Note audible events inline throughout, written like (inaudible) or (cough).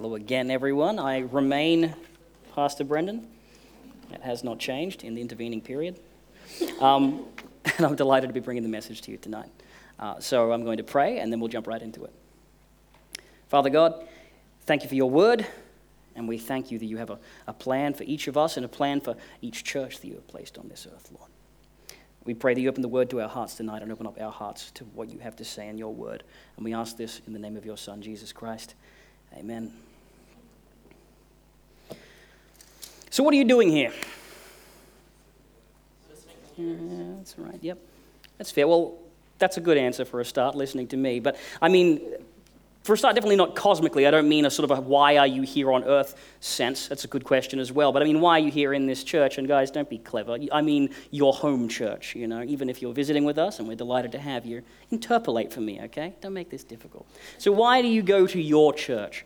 Hello again, everyone. I remain Pastor Brendan. It has not changed in the intervening period. Um, (laughs) and I'm delighted to be bringing the message to you tonight. Uh, so I'm going to pray, and then we'll jump right into it. Father God, thank you for your word, and we thank you that you have a, a plan for each of us and a plan for each church that you have placed on this earth, Lord. We pray that you open the word to our hearts tonight and open up our hearts to what you have to say in your word. And we ask this in the name of your Son, Jesus Christ. Amen. So, what are you doing here? Yeah, that's right. Yep. That's fair. Well, that's a good answer for a start, listening to me. But I mean, for a start, definitely not cosmically. I don't mean a sort of a why are you here on earth sense. That's a good question as well. But I mean, why are you here in this church? And guys, don't be clever. I mean, your home church, you know, even if you're visiting with us and we're delighted to have you, interpolate for me, okay? Don't make this difficult. So, why do you go to your church?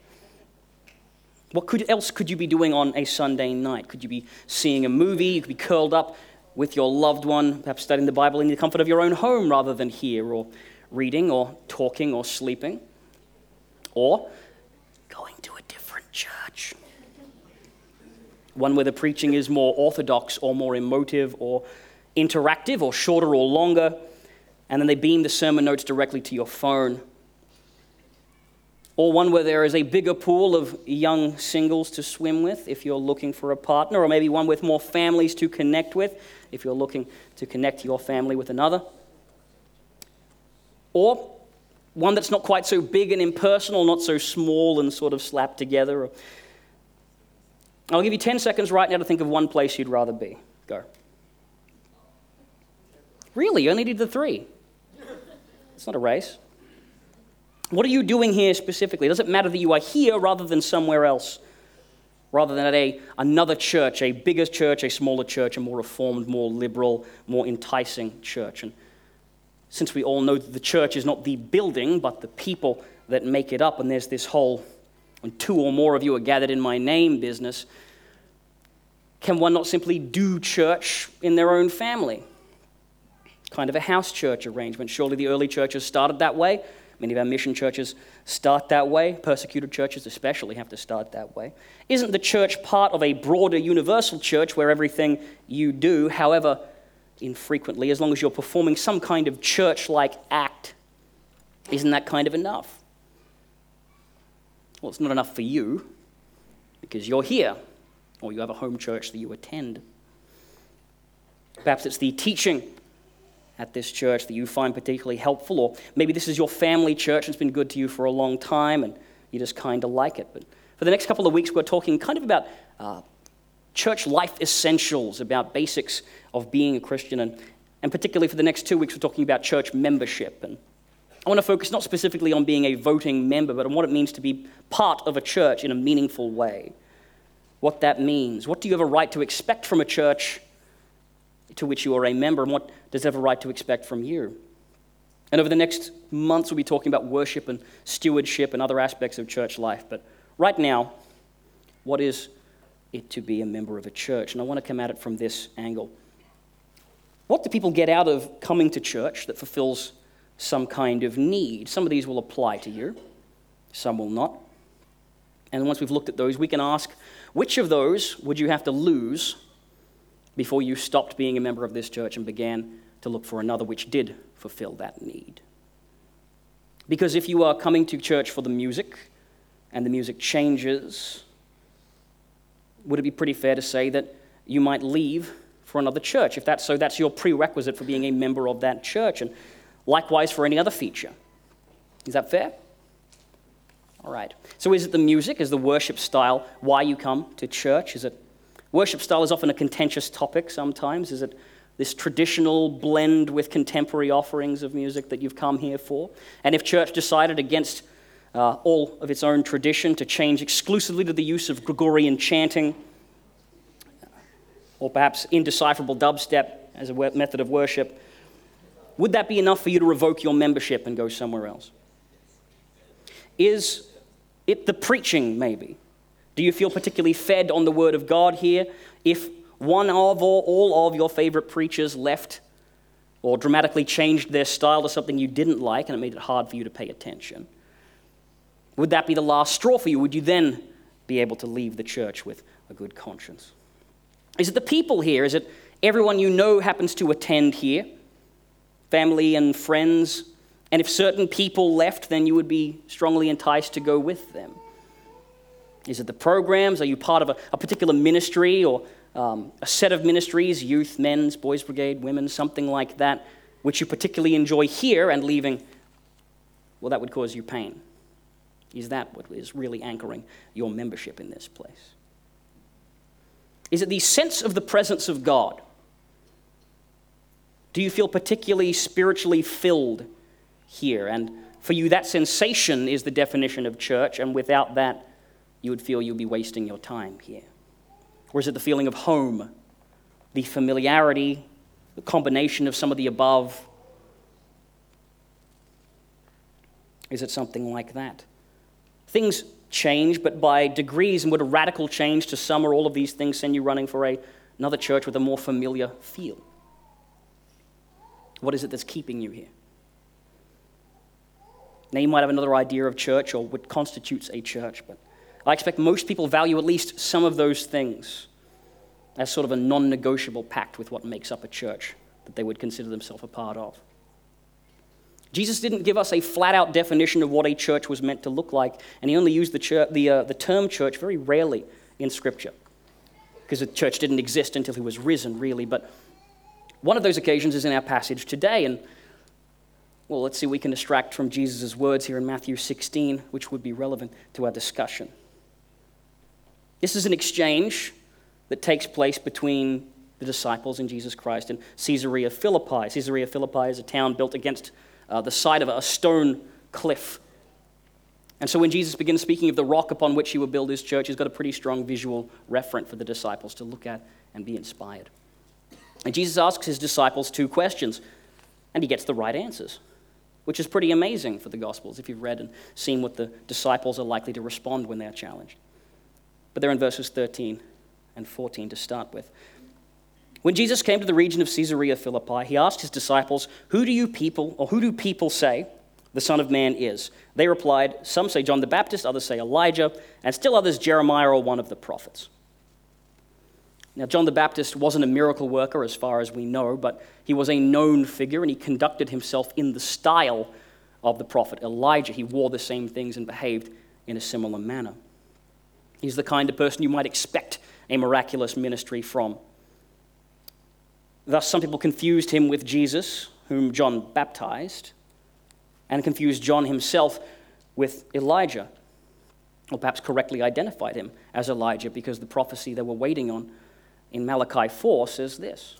What could, else could you be doing on a Sunday night? Could you be seeing a movie? You could be curled up with your loved one, perhaps studying the Bible in the comfort of your own home rather than here, or reading, or talking, or sleeping, or going to a different church. One where the preaching is more orthodox, or more emotive, or interactive, or shorter, or longer, and then they beam the sermon notes directly to your phone or one where there is a bigger pool of young singles to swim with if you're looking for a partner, or maybe one with more families to connect with if you're looking to connect your family with another. Or one that's not quite so big and impersonal, not so small and sort of slapped together. I'll give you 10 seconds right now to think of one place you'd rather be. Go. Really? You only need the three. It's not a race. What are you doing here specifically? Does it matter that you are here rather than somewhere else? Rather than at a, another church, a bigger church, a smaller church, a more reformed, more liberal, more enticing church. And since we all know that the church is not the building, but the people that make it up, and there's this whole, when two or more of you are gathered in my name business, can one not simply do church in their own family? Kind of a house church arrangement. Surely the early churches started that way. Many of our mission churches start that way. Persecuted churches, especially, have to start that way. Isn't the church part of a broader universal church where everything you do, however infrequently, as long as you're performing some kind of church like act, isn't that kind of enough? Well, it's not enough for you because you're here or you have a home church that you attend. Perhaps it's the teaching at this church that you find particularly helpful, or maybe this is your family church and it's been good to you for a long time and you just kind of like it. But for the next couple of weeks, we're talking kind of about uh, church life essentials, about basics of being a Christian, and, and particularly for the next two weeks, we're talking about church membership. And I want to focus not specifically on being a voting member, but on what it means to be part of a church in a meaningful way. What that means. What do you have a right to expect from a church? To which you are a member and what does it have a right to expect from you. And over the next months, we'll be talking about worship and stewardship and other aspects of church life. But right now, what is it to be a member of a church? And I want to come at it from this angle. What do people get out of coming to church that fulfills some kind of need? Some of these will apply to you, some will not. And once we've looked at those, we can ask which of those would you have to lose before you stopped being a member of this church and began to look for another which did fulfill that need. Because if you are coming to church for the music and the music changes, would it be pretty fair to say that you might leave for another church? If that's so, that's your prerequisite for being a member of that church, and likewise for any other feature. Is that fair? All right. So, is it the music? Is the worship style why you come to church? Is it Worship style is often a contentious topic sometimes. Is it this traditional blend with contemporary offerings of music that you've come here for? And if church decided against uh, all of its own tradition to change exclusively to the use of Gregorian chanting, or perhaps indecipherable dubstep as a method of worship, would that be enough for you to revoke your membership and go somewhere else? Is it the preaching, maybe? Do you feel particularly fed on the Word of God here? If one of or all of your favorite preachers left or dramatically changed their style to something you didn't like and it made it hard for you to pay attention? Would that be the last straw for you? Would you then be able to leave the church with a good conscience? Is it the people here? Is it everyone you know happens to attend here? Family and friends? And if certain people left, then you would be strongly enticed to go with them. Is it the programs? Are you part of a, a particular ministry or um, a set of ministries, youth, men's, boys' brigade, women, something like that, which you particularly enjoy here and leaving? Well, that would cause you pain. Is that what is really anchoring your membership in this place? Is it the sense of the presence of God? Do you feel particularly spiritually filled here? And for you, that sensation is the definition of church, and without that, you would feel you'd be wasting your time here. Or is it the feeling of home, the familiarity, the combination of some of the above? Is it something like that? Things change, but by degrees, and would a radical change to some or all of these things send you running for a, another church with a more familiar feel? What is it that's keeping you here? Now, you might have another idea of church or what constitutes a church, but I expect most people value at least some of those things as sort of a non negotiable pact with what makes up a church that they would consider themselves a part of. Jesus didn't give us a flat out definition of what a church was meant to look like, and he only used the, church, the, uh, the term church very rarely in Scripture because the church didn't exist until he was risen, really. But one of those occasions is in our passage today, and well, let's see, we can extract from Jesus' words here in Matthew 16, which would be relevant to our discussion. This is an exchange that takes place between the disciples and Jesus Christ in Caesarea Philippi. Caesarea Philippi is a town built against uh, the side of a stone cliff. And so when Jesus begins speaking of the rock upon which he will build his church, he's got a pretty strong visual referent for the disciples to look at and be inspired. And Jesus asks his disciples two questions, and he gets the right answers, which is pretty amazing for the Gospels if you've read and seen what the disciples are likely to respond when they're challenged. But they're in verses 13 and 14 to start with. When Jesus came to the region of Caesarea Philippi, he asked his disciples, Who do you people, or who do people say the Son of Man is? They replied, Some say John the Baptist, others say Elijah, and still others Jeremiah or one of the prophets. Now, John the Baptist wasn't a miracle worker as far as we know, but he was a known figure and he conducted himself in the style of the prophet Elijah. He wore the same things and behaved in a similar manner. He's the kind of person you might expect a miraculous ministry from. Thus, some people confused him with Jesus, whom John baptized, and confused John himself with Elijah, or perhaps correctly identified him as Elijah because the prophecy they were waiting on in Malachi 4 says this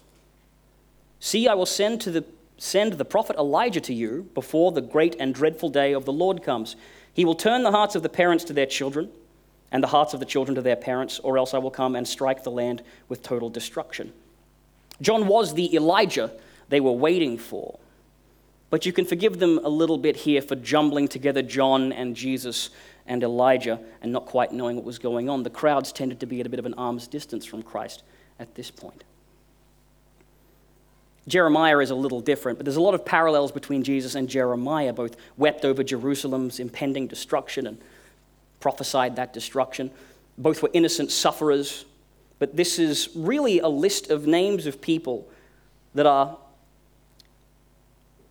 See, I will send, to the, send the prophet Elijah to you before the great and dreadful day of the Lord comes. He will turn the hearts of the parents to their children and the hearts of the children to their parents, or else I will come and strike the land with total destruction. John was the Elijah they were waiting for. But you can forgive them a little bit here for jumbling together John and Jesus and Elijah and not quite knowing what was going on. The crowds tended to be at a bit of an arm's distance from Christ at this point. Jeremiah is a little different, but there's a lot of parallels between Jesus and Jeremiah, both wept over Jerusalem's impending destruction and prophesied that destruction. Both were innocent sufferers, but this is really a list of names of people that are,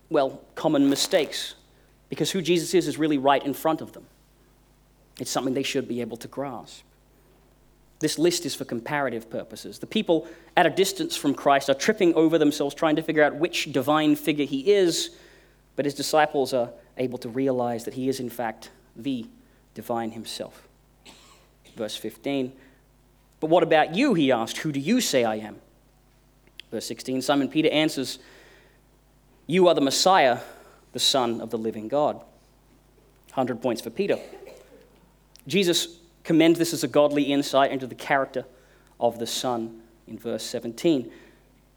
well, common mistakes, because who Jesus is is really right in front of them. It's something they should be able to grasp. This list is for comparative purposes. The people at a distance from Christ are tripping over themselves, trying to figure out which divine figure he is, but his disciples are able to realize that he is, in fact, the divine himself. Verse 15. But what about you? He asked. Who do you say I am? Verse 16. Simon Peter answers, You are the Messiah, the Son of the living God. 100 points for Peter. Jesus commends this as a godly insight into the character of the Son in verse 17.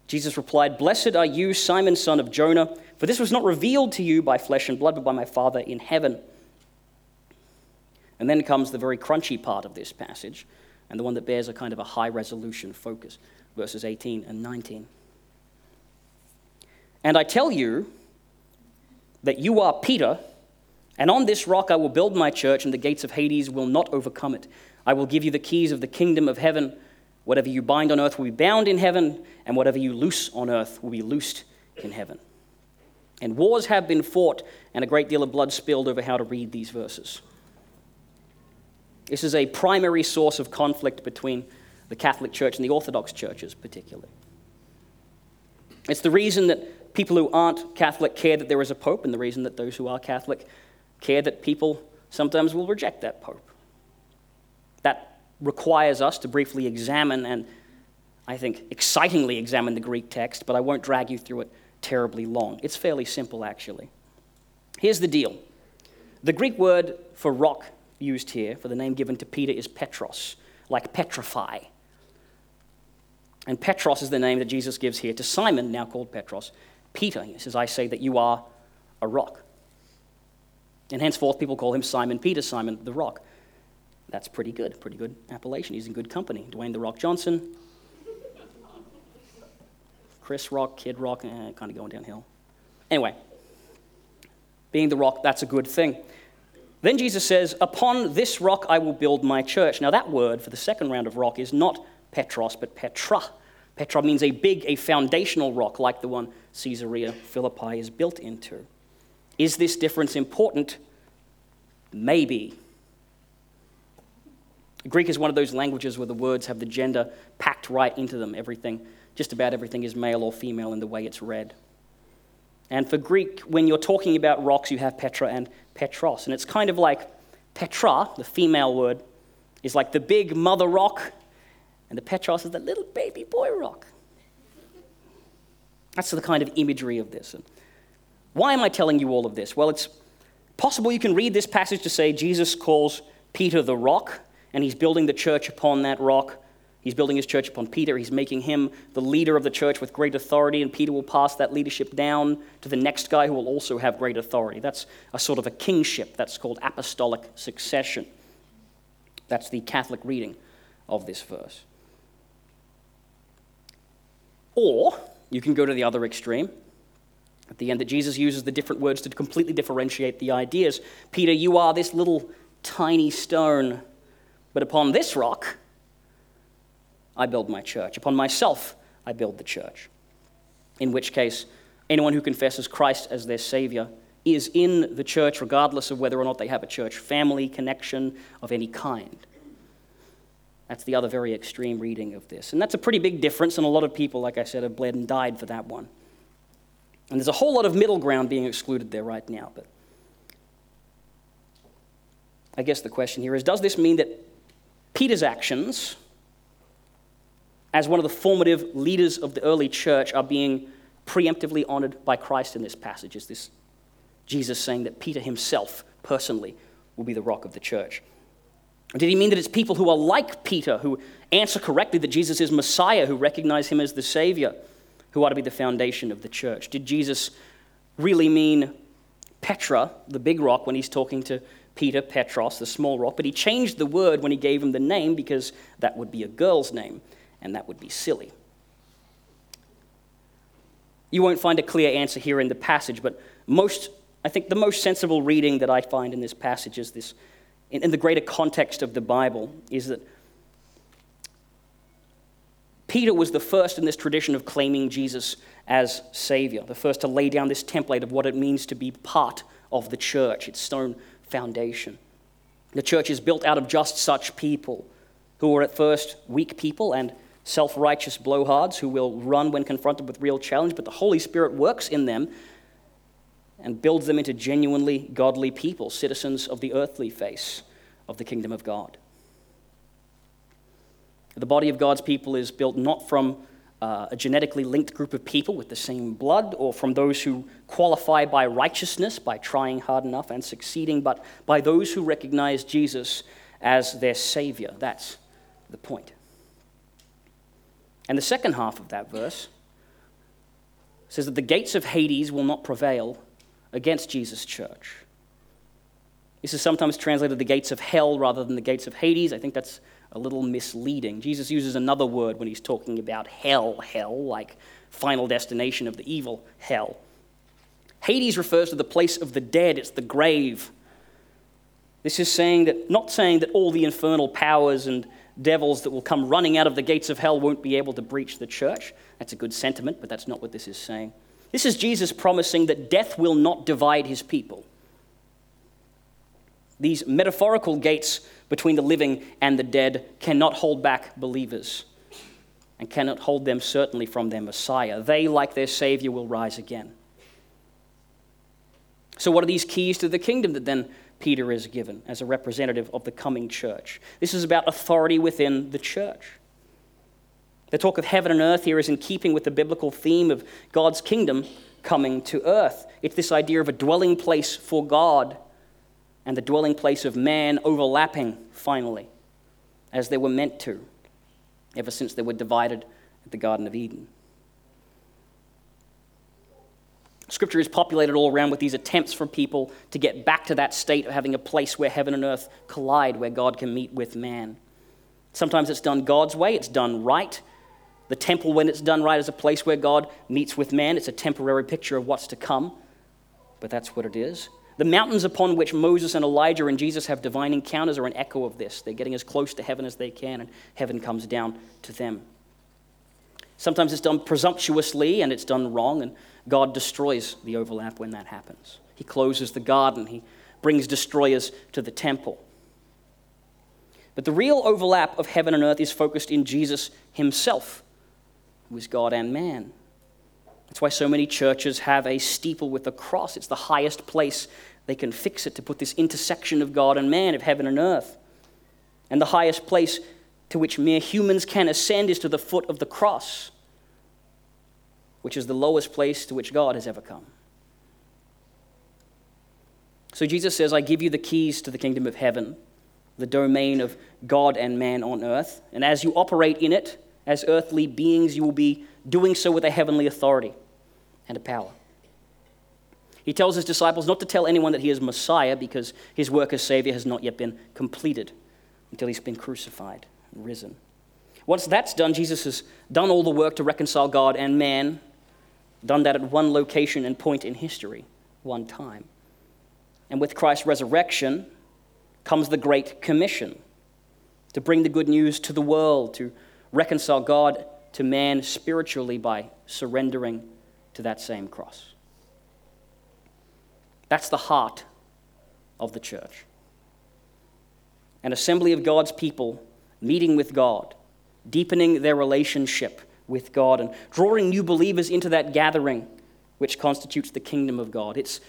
Jesus replied, Blessed are you, Simon, son of Jonah, for this was not revealed to you by flesh and blood, but by my Father in heaven. And then comes the very crunchy part of this passage, and the one that bears a kind of a high resolution focus, verses 18 and 19. And I tell you that you are Peter, And on this rock I will build my church, and the gates of Hades will not overcome it. I will give you the keys of the kingdom of heaven. Whatever you bind on earth will be bound in heaven, and whatever you loose on earth will be loosed in heaven. And wars have been fought, and a great deal of blood spilled over how to read these verses. This is a primary source of conflict between the Catholic Church and the Orthodox churches, particularly. It's the reason that people who aren't Catholic care that there is a pope, and the reason that those who are Catholic care that people sometimes will reject that pope. That requires us to briefly examine and, I think, excitingly examine the Greek text, but I won't drag you through it terribly long. It's fairly simple, actually. Here's the deal the Greek word for rock used here, for the name given to Peter, is Petros, like petrify. And Petros is the name that Jesus gives here to Simon, now called Petros. Peter, he says, I say that you are a rock. And henceforth, people call him Simon Peter, Simon the Rock. That's pretty good, pretty good appellation. He's in good company. Dwayne the Rock Johnson, Chris Rock, Kid Rock, eh, kind of going downhill. Anyway, being the rock, that's a good thing. Then Jesus says, Upon this rock I will build my church. Now, that word for the second round of rock is not Petros, but Petra. Petra means a big, a foundational rock like the one Caesarea Philippi is built into. Is this difference important? Maybe. Greek is one of those languages where the words have the gender packed right into them. Everything, just about everything, is male or female in the way it's read. And for Greek, when you're talking about rocks, you have Petra and Petros. And it's kind of like Petra, the female word, is like the big mother rock, and the Petros is the little baby boy rock. That's the kind of imagery of this. And why am I telling you all of this? Well, it's possible you can read this passage to say Jesus calls Peter the rock, and he's building the church upon that rock. He's building his church upon Peter. He's making him the leader of the church with great authority, and Peter will pass that leadership down to the next guy who will also have great authority. That's a sort of a kingship. That's called apostolic succession. That's the Catholic reading of this verse. Or you can go to the other extreme at the end that Jesus uses the different words to completely differentiate the ideas. Peter, you are this little tiny stone, but upon this rock I build my church. Upon myself I build the church. In which case, anyone who confesses Christ as their Savior is in the church, regardless of whether or not they have a church family connection of any kind. That's the other very extreme reading of this. And that's a pretty big difference, and a lot of people, like I said, have bled and died for that one. And there's a whole lot of middle ground being excluded there right now. But I guess the question here is does this mean that Peter's actions, as one of the formative leaders of the early church, are being preemptively honored by Christ in this passage? Is this Jesus saying that Peter himself, personally, will be the rock of the church? Did he mean that it's people who are like Peter, who answer correctly that Jesus is Messiah, who recognize him as the Savior? who ought to be the foundation of the church. Did Jesus really mean Petra, the big rock, when he's talking to Peter, Petros, the small rock? But he changed the word when he gave him the name because that would be a girl's name, and that would be silly. You won't find a clear answer here in the passage, but most, I think the most sensible reading that I find in this passage is this, in, in the greater context of the Bible, is that Peter was the first in this tradition of claiming Jesus as Savior, the first to lay down this template of what it means to be part of the church, its stone foundation. The church is built out of just such people who were at first weak people and self righteous blowhards who will run when confronted with real challenge, but the Holy Spirit works in them and builds them into genuinely godly people, citizens of the earthly face of the kingdom of God. The body of God's people is built not from uh, a genetically linked group of people with the same blood or from those who qualify by righteousness, by trying hard enough and succeeding, but by those who recognize Jesus as their Savior. That's the point. And the second half of that verse says that the gates of Hades will not prevail against Jesus' church. This is sometimes translated the gates of hell rather than the gates of Hades. I think that's a little misleading. Jesus uses another word when he's talking about hell, hell, like final destination of the evil hell. Hades refers to the place of the dead, it's the grave, This is saying that, not saying that all the infernal powers and devils that will come running out of the gates of hell won't be able to breach the church. That's a good sentiment, but that's not what this is saying. This is Jesus promising that death will not divide his people. These metaphorical gates between the living and the dead cannot hold back believers and cannot hold them certainly from their Messiah. They, like their Savior, will rise again. So, what are these keys to the kingdom that then Peter is given as a representative of the coming church? This is about authority within the church. The talk of heaven and earth here is in keeping with the biblical theme of God's kingdom coming to earth. It's this idea of a dwelling place for God and the dwelling place of man overlapping finally, as they were meant to, ever since they were divided at the Garden of Eden. Scripture is populated all around with these attempts for people to get back to that state of having a place where heaven and earth collide, where God can meet with man. Sometimes it's done God's way, it's done right. The temple, when it's done right, is a place where God meets with man. It's a temporary picture of what's to come, but that's what it is. The mountains upon which Moses and Elijah and Jesus have divine encounters are an echo of this. They're getting as close to heaven as they can, and heaven comes down to them. Sometimes it's done presumptuously and it's done wrong, and God destroys the overlap when that happens. He closes the garden, He brings destroyers to the temple. But the real overlap of heaven and earth is focused in Jesus Himself, who is God and man. That's why so many churches have a steeple with a cross. It's the highest place they can fix it to put this intersection of God and man, of heaven and earth. And the highest place to which mere humans can ascend is to the foot of the cross, which is the lowest place to which God has ever come. So Jesus says, I give you the keys to the kingdom of heaven, the domain of God and man on earth. And as you operate in it, as earthly beings, you will be doing so with a heavenly authority and a power. He tells his disciples not to tell anyone that he is Messiah because his work as Savior has not yet been completed until he's been crucified risen. Once that's done, Jesus has done all the work to reconcile God and man, done that at one location and point in history, one time. And with Christ's resurrection comes the Great Commission to bring the good news to the world, to reconcile God to man spiritually by surrendering to that same cross. That's the heart of the church. An assembly of God's people meeting with God, deepening their relationship with God, and drawing new believers into that gathering which constitutes the kingdom of God. It's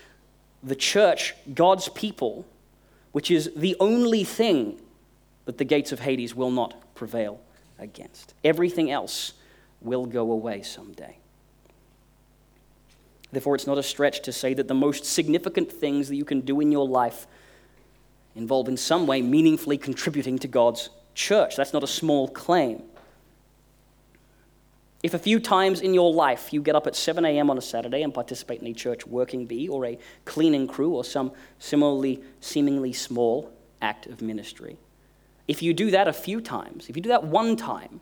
the church, God's people, which is the only thing that the gates of Hades will not prevail against. Everything else will go away someday. Therefore, it's not a stretch to say that the most significant things that you can do in your life involve in some way meaningfully contributing to God's church. That's not a small claim. If a few times in your life you get up at 7 a.m. on a Saturday and participate in a church working bee or a cleaning crew or some similarly seemingly small act of ministry, if you do that a few times, if you do that one time,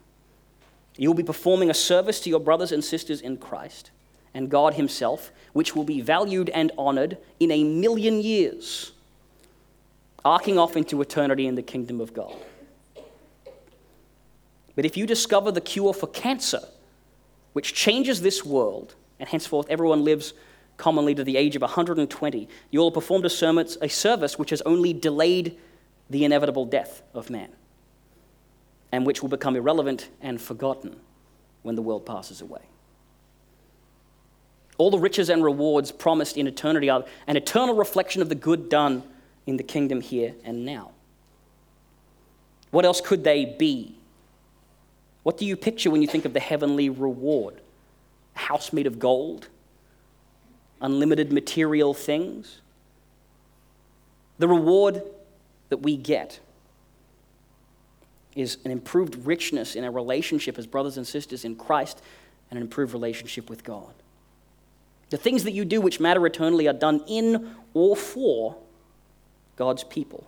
you'll be performing a service to your brothers and sisters in Christ and God Himself, which will be valued and honored in a million years, arcing off into eternity in the kingdom of God. But if you discover the cure for cancer, which changes this world, and henceforth everyone lives commonly to the age of 120, you will have performed a, a service which has only delayed the inevitable death of man, and which will become irrelevant and forgotten when the world passes away. All the riches and rewards promised in eternity are an eternal reflection of the good done in the kingdom here and now. What else could they be what do you picture when you think of the heavenly reward? A house made of gold? Unlimited material things? The reward that we get is an improved richness in our relationship as brothers and sisters in Christ and an improved relationship with God. The things that you do which matter eternally are done in or for God's people,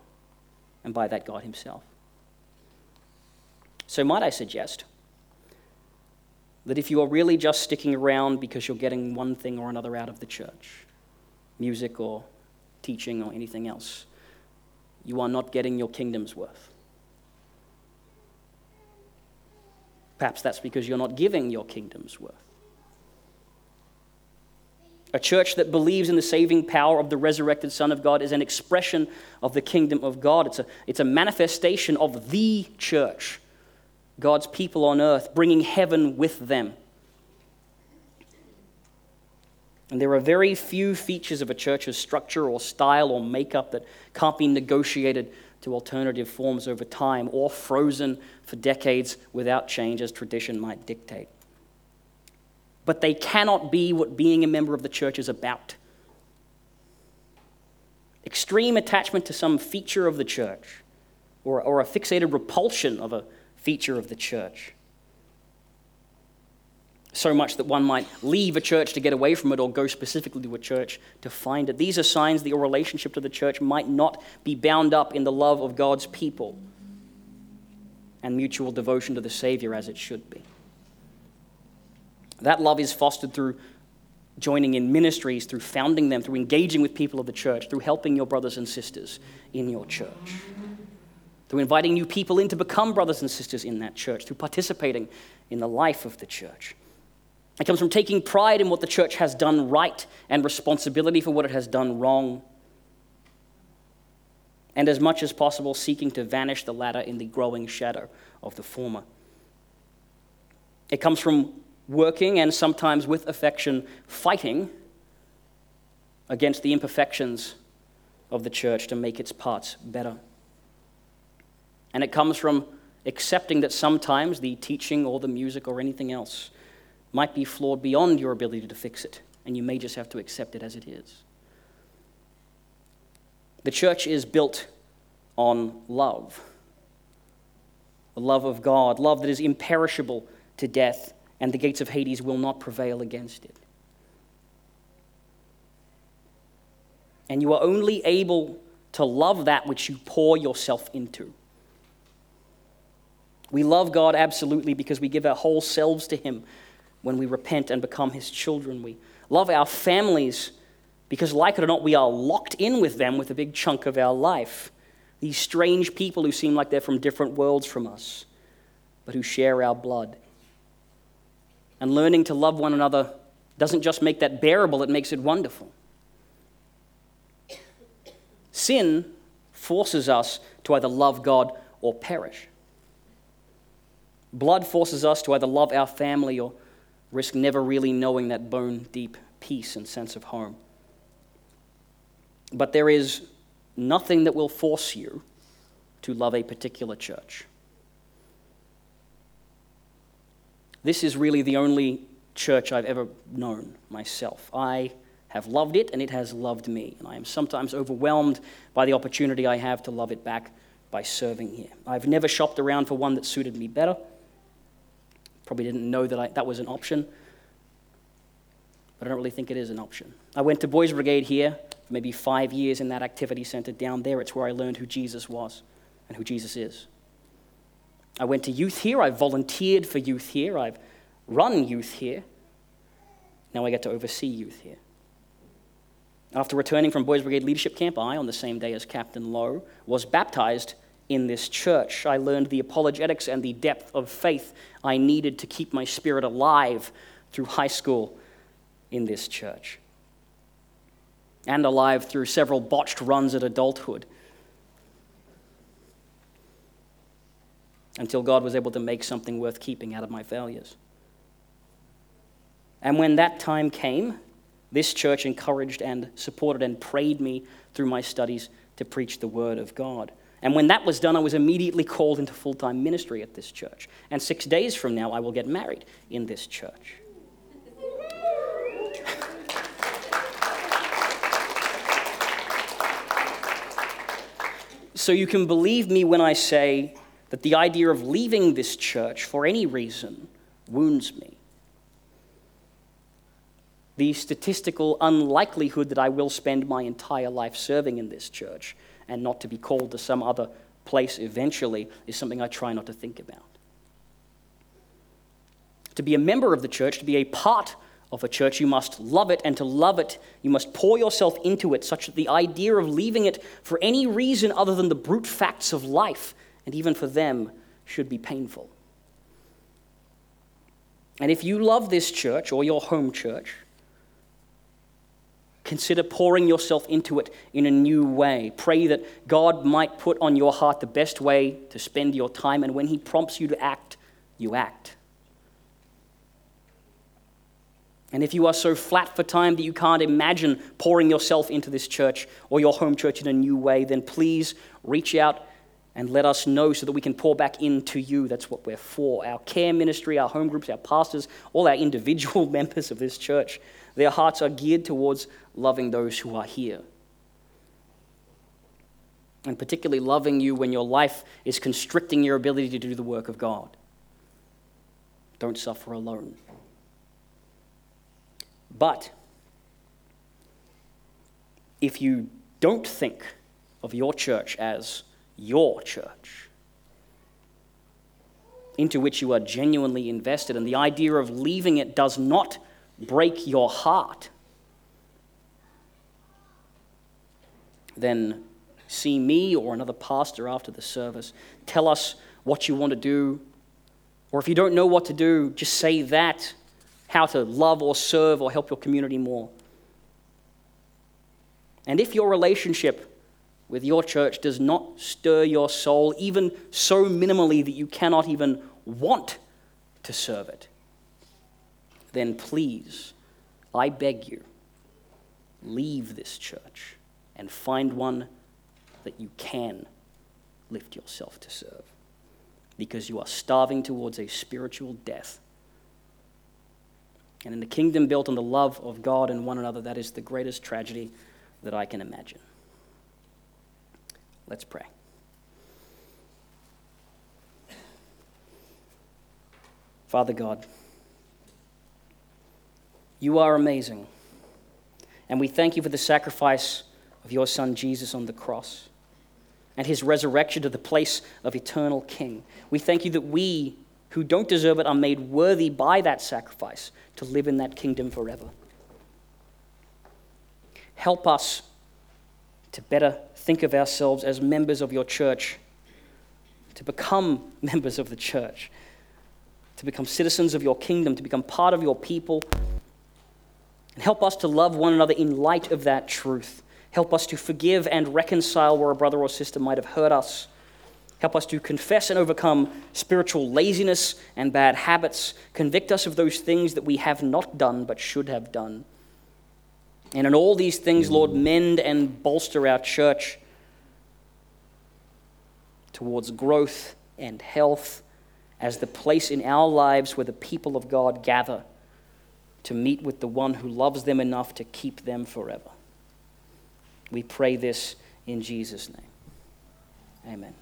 and by that, God Himself. So, might I suggest that if you are really just sticking around because you're getting one thing or another out of the church, music or teaching or anything else, you are not getting your kingdom's worth. Perhaps that's because you're not giving your kingdom's worth. A church that believes in the saving power of the resurrected Son of God is an expression of the kingdom of God. It's a, it's a manifestation of the church, God's people on earth, bringing heaven with them. And there are very few features of a church's structure or style or makeup that can't be negotiated to alternative forms over time or frozen for decades without change as tradition might dictate but they cannot be what being a member of the church is about. Extreme attachment to some feature of the church, or, or a fixated repulsion of a feature of the church. So much that one might leave a church to get away from it or go specifically to a church to find it. These are signs that your relationship to the church might not be bound up in the love of God's people and mutual devotion to the Savior as it should be. That love is fostered through joining in ministries, through founding them, through engaging with people of the church, through helping your brothers and sisters in your church, through inviting new people in to become brothers and sisters in that church, through participating in the life of the church. It comes from taking pride in what the church has done right and responsibility for what it has done wrong. And as much as possible, seeking to vanish the latter in the growing shadow of the former. It comes from working and sometimes with affection fighting against the imperfections of the church to make its parts better. And it comes from accepting that sometimes the teaching or the music or anything else might be flawed beyond your ability to fix it, and you may just have to accept it as it is. The church is built on love the love of God, love that is imperishable to death and the gates of Hades will not prevail against it. And you are only able to love that which you pour yourself into. We love God absolutely because we give our whole selves to Him when we repent and become His children. We love our families because, like it or not, we are locked in with them with a big chunk of our life. These strange people who seem like they're from different worlds from us, but who share our blood. And learning to love one another doesn't just make that bearable, it makes it wonderful. Sin forces us to either love God or perish. Blood forces us to either love our family or risk never really knowing that bone deep peace and sense of home. But there is nothing that will force you to love a particular church. This is really the only church I've ever known myself. I have loved it and it has loved me. And I am sometimes overwhelmed by the opportunity I have to love it back by serving here. I've never shopped around for one that suited me better. Probably didn't know that I, that was an option, but I don't really think it is an option. I went to Boys Brigade here, for maybe five years in that activity center down there. It's where I learned who Jesus was and who Jesus is. I went to youth here. I volunteered for youth here. I've run youth here. Now I get to oversee youth here. After returning from Boys Brigade Leadership Camp, I, on the same day as Captain Lowe, was baptized in this church. I learned the apologetics and the depth of faith I needed to keep my spirit alive through high school in this church. And alive through several botched runs at adulthood until God was able to make something worth keeping out of my failures. And when that time came, this church encouraged and supported and prayed me through my studies to preach the word of God. And when that was done, I was immediately called into full time ministry at this church. And six days from now, I will get married in this church. so you can believe me when I say that the idea of leaving this church for any reason wounds me. The statistical unlikelihood that I will spend my entire life serving in this church and not to be called to some other place eventually is something I try not to think about. To be a member of the church, to be a part of a church, you must love it, and to love it, you must pour yourself into it, such that the idea of leaving it for any reason other than the brute facts of life, and even for them, should be painful. And if you love this church or your home church, consider pouring yourself into it in a new way. Pray that God might put on your heart the best way to spend your time, and when He prompts you to act, you act. And if you are so flat for time that you can't imagine pouring yourself into this church or your home church in a new way, then please reach out and let us know so that we can pour back into you. That's what we're for. Our care ministry, our home groups, our pastors, all our individual (laughs) members of this church, their hearts are geared towards loving those who are here. And particularly loving you when your life is constricting your ability to do the work of God. Don't suffer alone. But if you don't think of your church as your church, into which you are genuinely invested, and the idea of leaving it does not break your heart, then see me or another pastor after the service. Tell us what you want to do. Or if you don't know what to do, just say that how to love or serve or help your community more. And if your relationship with your church does not stir your soul, even so minimally that you cannot even want to serve it, then please, I beg you, leave this church and find one that you can lift yourself to serve. Because you are starving towards a spiritual death and in the kingdom built on the love of God and one another, that is the greatest tragedy that I can imagine. Let's pray. Father God, you are amazing. And we thank you for the sacrifice of your Son Jesus on the cross and his resurrection to the place of eternal King. We thank you that we who don't deserve it are made worthy by that sacrifice to live in that kingdom forever. Help us to better think of ourselves as members of your church, to become (laughs) members of the church, to become citizens of your kingdom, to become part of your people. And help us to love one another in light of that truth. Help us to forgive and reconcile where a brother or sister might have hurt us Help us to confess and overcome spiritual laziness and bad habits. Convict us of those things that we have not done but should have done. And in all these things, Lord, mend and bolster our church towards growth and health as the place in our lives where the people of God gather to meet with the one who loves them enough to keep them forever. We pray this in Jesus' name. Amen.